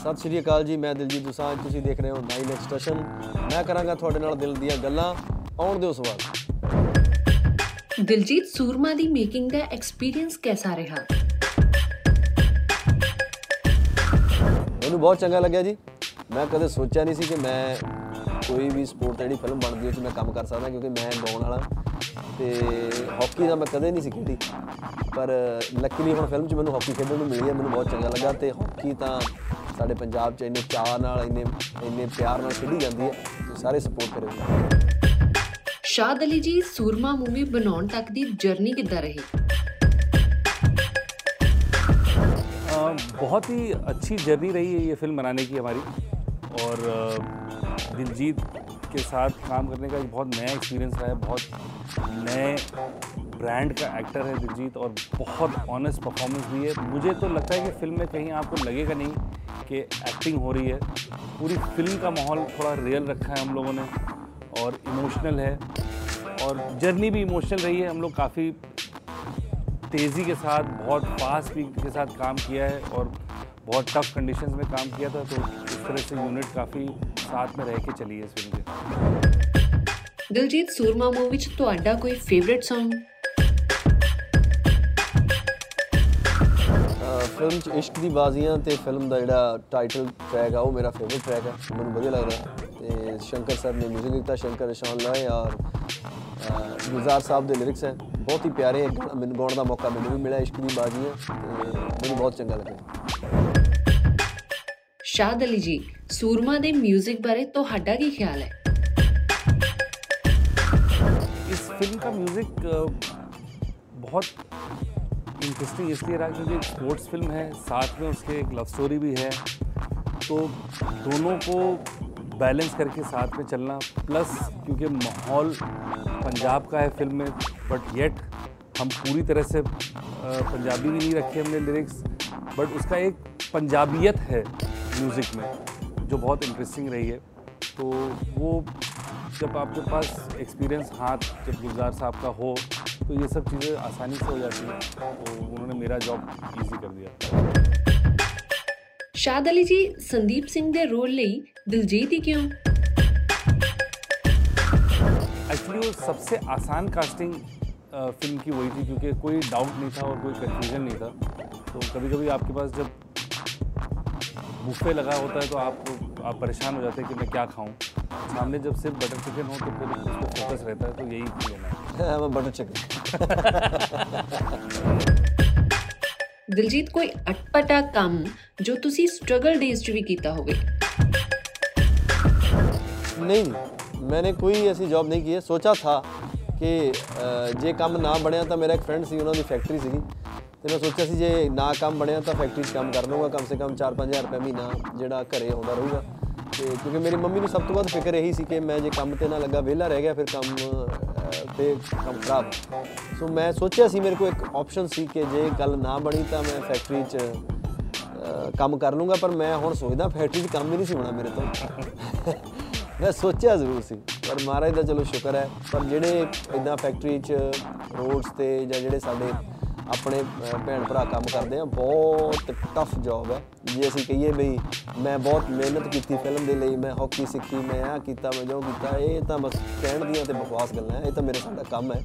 ਸਤਿ ਸ਼੍ਰੀ ਅਕਾਲ ਜੀ ਮੈਂ ਦਿਲਜੀਤ ਦੁਸਾਂਝ ਤੁਸੀਂ ਦੇਖ ਰਹੇ ਹੋ 9 ਐਕਸਟ੍ਰੈਸ਼ਨ ਮੈਂ ਕਰਾਂਗਾ ਤੁਹਾਡੇ ਨਾਲ ਦਿਲ ਦੀਆਂ ਗੱਲਾਂ ਆਉਣ ਦਿਓ ਸਵਾਲ। ਦਿਲਜੀਤ ਸੂਰਮਾ ਦੀ ਮੇਕਿੰਗ ਦਾ ਐਕਸਪੀਰੀਅੰਸ ਕਿਹਦਾ ਰਿਹਾ? ਮੈਨੂੰ ਬਹੁਤ ਚੰਗਾ ਲੱਗਿਆ ਜੀ। ਮੈਂ ਕਦੇ ਸੋਚਿਆ ਨਹੀਂ ਸੀ ਕਿ ਮੈਂ ਕੋਈ ਵੀ ਸਪੋਰਟ ਜਿਹੜੀ ਫਿਲਮ ਬਣਦੀ ਹੈ 'ਚ ਮੈਂ ਕੰਮ ਕਰ ਸਕਦਾ ਕਿਉਂਕਿ ਮੈਂ ਗਾਉਣ ਵਾਲਾ ਤੇ ਹਾਕੀ ਦਾ ਮੈਂ ਕਦੇ ਨਹੀਂ ਸੀ ਖੇਡੀ। ਪਰ ਲੱਕੀਲੀ ਹੁਣ ਫਿਲਮ 'ਚ ਮੈਨੂੰ ਹਾਕੀ ਖੇਡਣ ਨੂੰ ਮਿਲੀ ਹੈ ਮੈਨੂੰ ਬਹੁਤ ਚੰਗਾ ਲੱਗਾ। ਤੇ ਹਾਕੀ ਤਾਂ ਸਾਡੇ ਪੰਜਾਬ 'ਚ ਇੰਨੇ ਚਾਅ ਨਾਲ ਇੰਨੇ ਇੰਨੇ ਪਿਆਰ ਨਾਲ ਖੇਡੀ ਜਾਂਦੀ ਹੈ ਤੇ ਸਾਰੇ ਸਪੋਰਟ ਕਰਿਓ ਸ਼ਾਦ ਅਲੀ ਜੀ ਸੂਰਮਾ ਮੂਵੀ ਬਣਾਉਣ ਤੱਕ ਦੀ ਜਰਨੀ ਕਿੱਦਾਂ ਰਹੀ अ, बहुत ही अच्छी जर्नी रही है ये फिल्म बनाने की हमारी और अ, दिलजीत के साथ काम करने का एक बहुत नया एक्सपीरियंस रहा है बहुत नए ब्रांड का एक्टर है दिलजीत और बहुत ऑनेस्ट परफॉर्मेंस भी है मुझे तो लगता है कि फिल्म में कहीं आपको लगेगा नहीं के एक्टिंग हो रही है। पूरी फ़िल्म का माहौल थोड़ा रियल रखा है हम लोगों ने और इमोशनल है। और जर्नी भी इमोशनल रही है। हम लोग काफ़ी तेज़ी के साथ, बहुत फास्ट स्पीड के साथ काम किया है और बहुत टफ कंडीशंस में काम किया था। तो इस तरह से यूनिट काफ़ी साथ में रह के चली है इस फ़िल्म के। दिलजीत, सूरमा मूवी तो अड्डा कोई फेवरेट सॉन्ग ਫਿਲਮ ਚ ਇਸ਼ਕ ਦੀ ਬਾਜ਼ੀਆਂ ਤੇ ਫਿਲਮ ਦਾ ਜਿਹੜਾ ਟਾਈਟਲ ਟਰੈਕ ਆ ਉਹ ਮੇਰਾ ਫੇਵਰਿਟ ਟਰੈਕ ਆ। ਮੈਨੂੰ ਵਧੀਆ ਲੱਗਦਾ ਤੇ ਸ਼ੰਕਰ ਸਰ ਨੇ ਮਿਊਜ਼ਿਕ ਦਿੱਤਾ ਸ਼ੰਕਰ ਇਸ਼ਾਨ ਲਾਏ ਔਰ ਗੁਜ਼ਾਰ ਸਾਹਿਬ ਦੇ ਲਿਰਿਕਸ ਹੈ। ਬਹੁਤ ਹੀ ਪਿਆਰੇ ਮੈਨੂੰ ਗਾਉਣ ਦਾ ਮੌਕਾ ਮੈਨੂੰ ਵੀ ਮਿਲਿਆ ਇਸ਼ਕ ਦੀ ਬਾਜ਼ੀਆਂ। ਮੈਨੂੰ ਬਹੁਤ ਚੰਗਾ ਲੱਗਿਆ। ਸ਼ਾਹਦ ਅਲੀ ਜੀ ਸੂਰਮਾ ਦੇ 뮤직 ਬਾਰੇ ਤੁਹਾਡਾ ਕੀ ਖਿਆਲ ਹੈ? ਇਸ ਫਿਲਮ ਦਾ 뮤직 ਬਹੁਤ इंटरेस्टिंग इसलिए रहा क्योंकि स्पोर्ट्स फ़िल्म है, साथ में उसके एक लव स्टोरी भी है। तो दोनों को बैलेंस करके साथ में चलना प्लस क्योंकि माहौल पंजाब का है फ़िल्म में बट येट हम पूरी तरह से पंजाबी भी नहीं रखे हमने लिरिक्स बट उसका एक पंजाबियत है म्यूज़िक में, जो बहुत इंटरेस्टिंग रही है। तो वो जब आपके पास एक्सपीरियंस हाथ जब गुलजार साहब का हो तो ये सब चीज़ें आसानी से हो जाती हैं तो उन्होंने मेरा जॉब इजी कर दिया ਸ਼ਾਦ ਅਲੀ ਜੀ ਸੰਦੀਪ ਸਿੰਘ ਦੇ ਰੋਲ ਲਈ ਦਿਲਜੀਤ ਹੀ ਕਿਉਂ एक्चुअली वो सबसे आसान कास्टिंग फिल्म की वही थी क्योंकि कोई डाउट नहीं था और कोई कन्फ्यूजन नहीं था तो कभी कभी आपके पास जब बुफे लगा होता है तो आप आप परेशान हो जाते हैं कि मैं क्या खाऊं सामने जब सिर्फ बटर चिकन हो तो फिर उसको फोकस रहता है तो यही लेना है ਮੈਂ ਬਟਰ ਚਿਕਨ ਦਿਲਜੀਤ ਕੋਈ ਅਟਪਟਾ ਕੰਮ ਜੋ ਤੁਸੀਂ ਸਟਰਗਲ ਡੇਜ਼ 'ਚ ਵੀ ਕੀਤਾ ਹੋਵੇ नहीं मैंने कोई ऐसी जॉब नहीं की है सोचा था ਕਿ ਅ, ਜੇ ਕੰਮ ਨਾ ਬਣਿਆ ਤਾਂ ਮੇਰਾ ਇੱਕ ਫਰੈਂਡ ਸੀ ਉਹਨਾਂ ਦੀ ਫੈਕਟਰੀ ਸੀਗੀ ਤੇ ਮੈਂ ਸੋਚਿਆ ਸੀ ਜੇ ਨਾ ਕੰਮ ਬਣਿਆ ਤਾਂ ਫੈਕਟਰੀ 'ਚ ਕੰਮ ਕਰ ਲਵਾਂਗਾ ਕਮ ਸੇ ਕਮ 4-5000 ਰੁਪਏ ਮਹੀਨਾ ਜਿਹੜਾ ਘਰੇ ਆਉਂਦਾ ਰਹੂਗਾ ਤੇ ਕਿਉਂਕਿ ਮੇਰੀ ਮੰਮੀ ਨੂੰ ਸਭ ਤੋਂ ਵੱਧ ਫਿਕਰ ਇਹੀ ਸੀ ਕਿ ਮੈਂ ਜੇ ਕੰਮ ਤੇ ਨਾ ਲੱਗਾ ਵਿਹਲਾ ਰਹਿ ਗਿਆ ਫਿਰ ਕੰਮ ਅ, ਤੇ ਕੰਮ ਖਰਾਬ। ਸੋ ਮੈਂ ਸੋਚਿਆ ਸੀ ਮੇਰੇ ਕੋਲ ਇੱਕ ਆਪਸ਼ਨ ਸੀ ਕਿ ਜੇ ਗੱਲ ਨਾ ਬਣੀ ਤਾਂ ਮੈਂ ਫੈਕਟਰੀ 'ਚ ਅ, ਕੰਮ ਕਰ ਲੂੰਗਾ ਪਰ ਮੈਂ ਹੁਣ ਸੋਚਦਾ ਫੈਕਟਰੀ 'ਚ ਕੰਮ ਹੀ ਨਹੀਂ ਸੀ ਹੋਣਾ ਮੇਰੇ ਤੋਂ। ਮੈਂ ਸੋਚਿਆ ਜ਼ਰੂਰ ਸੀ ਪਰ ਮਹਾਰਾਜ ਦਾ ਚਲੋ ਸ਼ੁਕਰ ਹੈ। ਪਰ ਜਿਹੜੇ ਇਦਾਂ ਫੈਕਟਰੀ 'ਚ ਰੋਡਸ ਤੇ ਜਾਂ ਜਿਹੜੇ ਸਾਡੇ ਆਪਣੇ ਅ, ਭੈਣ ਭਰਾ ਕੰਮ ਕਰਦੇ ਆ ਬਹੁਤ ਟਫ ਜੌਬ ਹੈ ਜੇ ਅਸੀਂ ਕਹੀਏ ਬਈ ਮੈਂ ਬਹੁਤ ਮਿਹਨਤ ਕੀਤੀ ਫਿਲਮ ਦੇ ਲਈ ਮੈਂ ਹਾਕੀ ਸਿੱਖੀ ਮੈਂ ਆ ਕੀਤਾ ਮੈਂ ਜੋ ਕੀਤਾ ਇਹ ਤਾਂ ਬਸ ਕਹਿਣ ਦੀਆਂ ਤੇ ਬਕਵਾਸ ਗੱਲਾਂ ਹੈ ਇਹ ਤਾਂ ਮੇਰੇ ਸਾਡਾ ਕੰਮ ਹੈ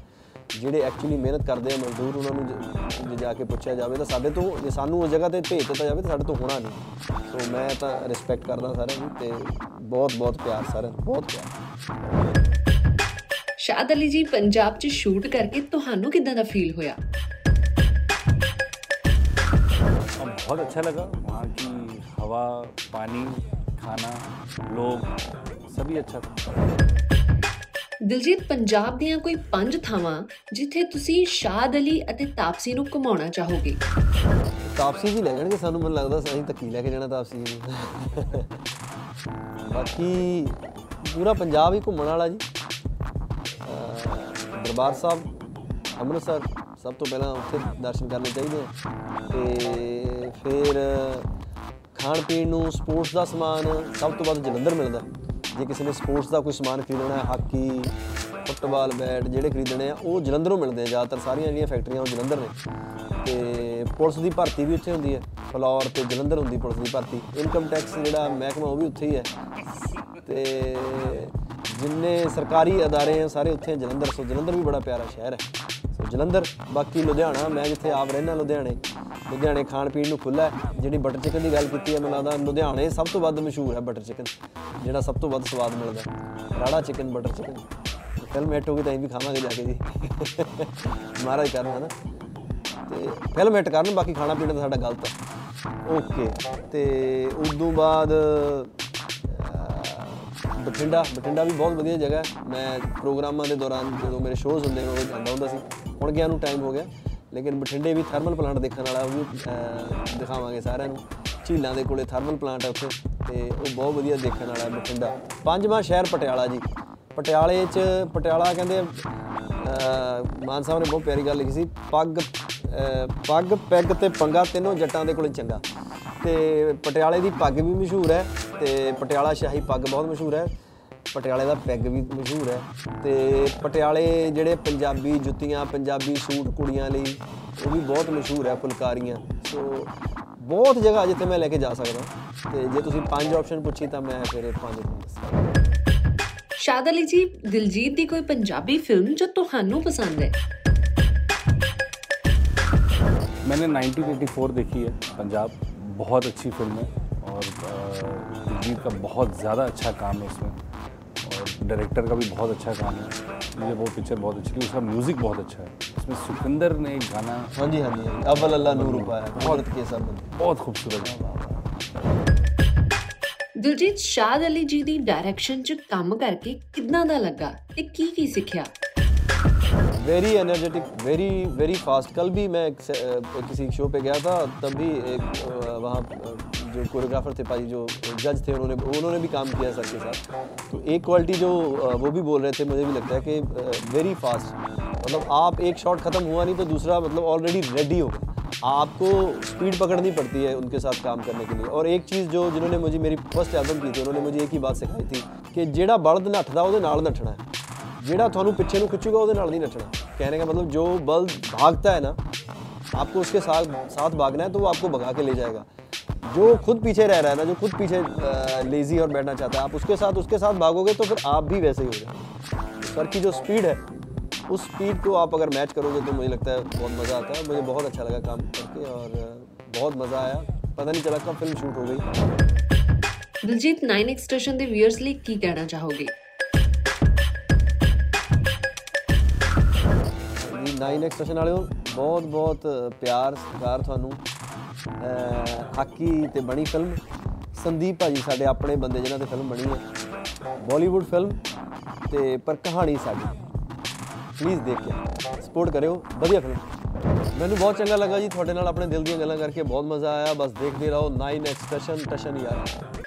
ਜਿਹੜੇ ਐਕਚੁਅਲੀ ਮਿਹਨਤ ਕਰਦੇ ਆ ਮਜ਼ਦੂਰ ਉਹਨਾਂ ਨੂੰ ਜੇ- ਜੇ ਜਾ ਕੇ ਪੁੱਛਿਆ ਜਾਵੇ ਤਾਂ ਸਾਡੇ ਤੋਂ ਜੇ ਸਾਨੂੰ ਉਸ ਜਗ੍ਹਾ ਤੇ ਭੇਜ ਦਿੱਤਾ ਜਾਵੇ ਤਾਂ ਸਾਡੇ ਤੋਂ ਹੋਣਾ ਨਹੀਂ। ਸੋ ਮੈਂ ਤਾਂ ਰਿਸਪੈਕਟ ਕਰਦਾ ਸਾਰਿਆਂ ਦੀ ਤੇ ਬਹੁਤ ਬਹੁਤ ਪਿਆਰ ਸਾਰਿਆਂ ਦਾ ਬਹੁਤ ਪਿਆਰ। ਸ਼ਾਦ ਅਲੀ ਜੀ ਪੰਜਾਬ 'ਚ ਸ਼ੂਟ ਕਰਕੇ ਤੁਹਾਨੂੰ ਕਿਦਾਂ ਦਾ ਫੀਲ ਹੋਇਆ? बहुत अच्छा लगा वहाँ की हवा पानी खाना लोग सभी अच्छा था ਦਿਲਜੀਤ ਪੰਜਾਬ ਦੀਆਂ ਕੋਈ ਪੰਜ ਥਾਵਾਂ ਜਿੱਥੇ ਤੁਸੀਂ ਸ਼ਾਦ ਅਲੀ ਅਤੇ ਤਾਪਸੀ ਨੂੰ ਘੁਮਾਉਣਾ ਚਾਹੋਗੇ ਤਾਪਸੀ ਜੀ ਲੈ ਜਾਣਗੇ ਸਾਨੂੰ ਮੈਨੂੰ ਲੱਗਦਾ ਅਸੀਂ ਧੱਕੀ ਲੈ ਕੇ ਜਾਣਾ ਤਾਪਸੀ ਜੀ ਨੂੰ ਬਾਕੀ ਪੂਰਾ ਪੰਜਾਬ ਹੀ ਘੁੰਮਣ ਵਾਲਾ ਜੀ ਅਹ ਦਰਬਾਰ ਸਾਹਿਬ ਅੰਮ੍ਰਿਤਸਰ ਸਭ ਤੋਂ ਪਹਿਲਾਂ ਉੱਥੇ ਦਰਸ਼ਨ ਕਰਨੇ ਚਾਹੀਦੇ ਆ। ਤੇ ਫਿਰ, ਖਾਣ ਪੀਣ ਨੂੰ ਸਪੋਰਟਸ ਦਾ ਸਮਾਨ ਸਭ ਤੋਂ ਵੱਧ ਜਲੰਧਰ ਮਿਲਦਾ। ਜੇ ਕਿਸੇ ਨੇ ਸਪੋਰਟਸ ਦਾ ਕੋਈ ਸਮਾਨ ਖਰੀਦਣਾ ਹੈ, ਹਾਕੀ, ਫੁੱਟਬਾਲ, ਬੈਟ ਜਿਹੜੇ ਖਰੀਦਣੇ ਆ, ਉਹ ਜਲੰਧਰੋਂ ਮਿਲਦੇ ਆ। ਜ਼ਿਆਦਾਤਰ ਸਾਰੀਆਂ ਜਿਹੜੀਆਂ ਫੈਕਟਰੀਆਂ ਉਹ ਜਲੰਧਰ ਨੇ। ਤੇ ਪੁਲਿਸ ਦੀ ਭਰਤੀ ਵੀ ਉੱਥੇ ਹੁੰਦੀ ਹੈ। ਫਲੋਰ ਤੇ ਜਲੰਧਰ ਹੁੰਦੀ ਪੁਲਿਸ ਦੀ ਭਰਤੀ। ਇਨਕਮ ਟੈਕਸ ਜਿਹੜਾ ਮਹਿਕਮਾ ਉਹ ਵੀ ਉੱਥੇ ਹੀ ਹੈ। ਤੇ ਜਿੰਨੇ ਸਰਕਾਰੀ ਅਦਾਰੇ ਆ, ਸਾਰੇ ਉੱਥੇ ਆ ਜਲੰਧਰ। ਸੋ ਜਲੰਧਰ ਵੀ ਬੜਾ ਪਿਆਰਾ ਸ਼ਹਿਰ ਹੈ। ਸੋ ਜਲੰਧਰ ਬਾਕੀ ਲੁਧਿਆਣਾ ਮੈਂ ਜਿੱਥੇ ਆਪ ਰਹਿਣਾ ਲੁਧਿਆਣੇ। ਲੁਧਿਆਣੇ ਖਾਣ ਪੀਣ ਨੂੰ ਖੁੱਲਾ ਹੈ ਜਿਹੜੀ ਬਟਰ ਚਿਕਨ ਦੀ ਗੱਲ ਕੀਤੀ ਹੈ ਮੈਨੂੰ ਲੱਗਦਾ ਲੁਧਿਆਣੇ ਸਭ ਤੋਂ ਵੱਧ ਮਸ਼ਹੂਰ ਹੈ ਬਟਰ ਚਿਕਨ ਜਿਹੜਾ ਸਭ ਤੋਂ ਵੱਧ ਸਵਾਦ ਮਿਲਦਾ ਹੈ। ਰਾੜਾ chicken butter chicken film hit ਹੋ ਗਈ ਤਾਂ ਅਸੀਂ ਵੀ ਖਾਵਾਂਗੇ ਜਾ ਕੇ ਜੀ। ਮਹਾਰਾਜ ਕਰਨ ਹਨਾ ਤੇ ਫਿਲਮ ਹਿੱਟ ਕਰਨ ਬਾਕੀ ਖਾਣਾ ਪੀਣਾ ਤਾਂ ਸਾਡਾ ਗਲਤ ਆ ਓਕੇ ਤੇ ਉਦੋਂ ਬਾਅਦ ਅਹ, ਬਠਿੰਡਾ। ਬਠਿੰਡਾ ਵੀ ਬਹੁਤ ਵਧੀਆ ਜਗ੍ਹਾ ਹੈ। ਮੈਂ ਪ੍ਰੋਗਰਾਮਾਂ ਦੇ ਦੌਰਾਨ ਜਦੋਂ ਮੇਰੇ ਸ਼ੋਅਜ਼ ਹੁੰਦੇ ਨੇ ਉਹ ਜਾਂਦਾ ਹੁੰਦਾ ਸੀ। ਹੁਣ ਗਿਆ ਨੂੰ ਟਾਈਮ ਹੋ ਗਿਆ ਲੇਕਿਨ ਬਠਿੰਡੇ ਵੀ ਥਰਮਲ ਪਲਾਂਟ ਦੇਖਣ ਵਾਲਾ ਉਹ ਵੀ ਅਹ, ਦਿਖਾਵਾਂਗੇ ਸਾਰਿਆਂ ਨੂੰ। ਝੀਲਾਂ ਦੇ ਕੋਲੇ ਥਰਮਲ ਪਲਾਂਟ ਹੈ ਉੱਥੇ ਤੇ ਉਹ ਬਹੁਤ ਵਧੀਆ ਦੇਖਣ ਵਾਲਾ ਹੈ ਬਠਿੰਡਾ। ਪੰਜਵਾਂ ਸ਼ਹਿਰ ਪਟਿਆਲਾ ਜੀ। ਪਟਿਆਲੇ 'ਚ ਪਟਿਆਲਾ ਕਹਿੰਦੇ ਅਹ, ਮਾਨ ਸਾਹਿਬ ਨੇ ਬਹੁਤ ਪਿਆਰੀ ਗੱਲ ਲਿਖੀ ਸੀ ਪੱਗ ਅਹ, ਪੱਗ ਪੈਗ ਤੇ ਪੰਗਾ ਤਿੰਨੋਂ ਜੱਟਾਂ ਦੇ ਕੋਲੇ ਚੰਗਾ। ਤੇ ਪਟਿਆਲੇ ਦੀ ਪੱਗ ਵੀ ਮਸ਼ਹੂਰ ਹੈ ਤੇ ਪਟਿਆਲਾ ਸ਼ਾਹੀ ਪੱਗ ਬਹੁਤ ਮਸ਼ਹੂਰ ਹੈ। ਪਟਿਆਲੇ ਦਾ ਪੈਗ ਵੀ ਮਸ਼ਹੂਰ ਹੈ ਤੇ ਪਟਿਆਲੇ ਜਿਹੜੇ ਪੰਜਾਬੀ ਜੁੱਤੀਆਂ ਪੰਜਾਬੀ ਸੂਟ ਕੁੜੀਆਂ ਲਈ ਉਹ ਵੀ ਬਹੁਤ ਮਸ਼ਹੂਰ ਹੈ ਫੁਲਕਾਰੀਆਂ ਸੋ ਬਹੁਤ ਜਗ੍ਹਾ ਜਿੱਥੇ ਮੈਂ ਲੈ ਕੇ ਜਾ ਸਕਦਾ ਤੇ ਜੇ ਤੁਸੀਂ ਪੰਜ ਆਪਸ਼ਨ ਪੁੱਛੀ ਤਾਂ ਮੈਂ ਫਿਰ ਇਹ ਪੰਜ ਤੁਹਾਨੂੰ ਦੱਸਾਂਗਾ ਸ਼ਾਦ ਅਲੀ ਜੀ ਦਿਲਜੀਤ ਦੀ ਕੋਈ ਪੰਜਾਬੀ ਫਿਲਮ ਜੋ ਤੁਹਾਨੂੰ ਪਸੰਦ ਹੈ मैंने 1984 देखी है पंजाब बहुत अच्छी फिल्म है और अ, दिलजीत का बहुत ज़्यादा अच्छा काम है उसमें और डायरेक्टर का भी बहुत अच्छा काम है मुझे वो पिक्चर बहुत अच्छी लगी उसका म्यूज़िक बहुत अच्छा है उसमें सुखविंदर ने एक गाना ਹਾਂਜੀ ਹਾਂਜੀ ਹਾਂਜੀ। ਅਵਲ ਅੱਲਾ ਨੂਰ ਪਾਇਆ ਬਹੁਤ ਕੇ ਸਭ बहुत खूबसूरत है ਦਿਲਜੀਤ ਸ਼ਾਦ ਅਲੀ ਜੀ ਦੀ ਡਾਇਰੈਕਸ਼ਨ 'ਚ ਕੰਮ ਕਰਕੇ ਕਿੰਨਾ ਦਾ ਲੱਗਾ ਤੇ ਕੀ ਕੀ ਸਿੱਖਿਆ very energetic very very fast कल भी मैं एक, से- अ, किसी शो पे गया था तब भी एक अ, वहाँ अ, जो कोरियोग्राफर थे पाजी जो जज थे, उन्होंने उन्होंने भी काम किया सर के साथ। तो एक क्वालिटी जो वो भी बोल रहे थे, मुझे भी लगता है कि वेरी फास्ट मतलब आप एक शॉट ख़त्म हुआ नहीं तो दूसरा मतलब ऑलरेडी रेडी हो। आपको स्पीड पकड़नी पड़ती है उनके साथ काम करने के लिए। और एक चीज़ जो जिन्होंने मुझे, मेरी फ़र्स्ट एल्बम की थी, उन्होंने मुझे एक ही बात सिखाई थी कि जेड़ा बल्द नठता वो नठना ਨੱਠਣਾ ਹੈ ਜਿਹੜਾ ਤੁਹਾਨੂੰ ਪਿੱਛੇ ਨੂੰ ਖਿੱਚੂਗਾ ਉਹਦੇ कहने का मतलब जो बल्द भागता है ना, आपको उसके साथ साथ भागना है तो वो आपको भगा के ले जाएगा। जो खुद पीछे रह रहा है ना जो खुद पीछे लेजी और बैठना चाहता है आप उसके साथ उसके साथ भागोगे तो फिर आप भी वैसे ही हो जाओगे सर की जो स्पीड है उस स्पीड को आप अगर मैच करोगे तो मुझे लगता है बहुत मज़ा आता है मुझे बहुत अच्छा लगा काम करके और अ, बहुत मज़ा आया पता नहीं चला कब फिल्म शूट हो गई ਦਿਲਜੀਤ 9 ਸਟੇਸ਼ਨ ਦੇ ਵਿਅਰਸ ਲਈ ਕੀ ਕਹਿਣਾ ਚਾਹੋਗੇ ਜੀ 9 ਐਕਸਟ੍ਰੈਸ਼ਨ ਵਾਲਿਓ ਬਹੁਤ ਬਹੁਤ ਪਿਆਰ ਸਤਿਕਾਰ ਤੁਹਾਨੂੰ ਅਹ ਹਾਕੀ ਤੇ ਬਣੀ ਫਿਲਮ ਸੰਦੀਪ ਭਾਜੀ ਸਾਡੇ ਆਪਣੇ ਬੰਦੇ ਜਿਨ੍ਹਾਂ ਤੇ ਫਿਲਮ ਬਣੀ ਹੈ ਬਾਲੀਵੁੱਡ ਫਿਲਮ ਤੇ ਪਰ ਕਹਾਣੀ ਸਾਡੀ। ਪਲੀਜ਼ ਦੇਖਿਓ। ਸਪੋਰਟ ਕਰਿਓ। ਵਧੀਆ ਫਿਲਮ ਮੈਨੂੰ ਬਹੁਤ ਚੰਗਾ ਲੱਗਾ ਜੀ ਤੁਹਾਡੇ ਨਾਲ ਆਪਣੇ ਦਿਲ ਦੀਆਂ ਗੱਲਾਂ ਕਰਕੇ। ਬਹੁਤ ਮਜ਼ਾ ਆਇਆ। ਬਸ ਦੇਖਦੇ ਰਹੋ। 9 ਐਕਸਟ੍ਰੈਸ਼ਨ ਟਸ਼ਨ ਯਾਰ।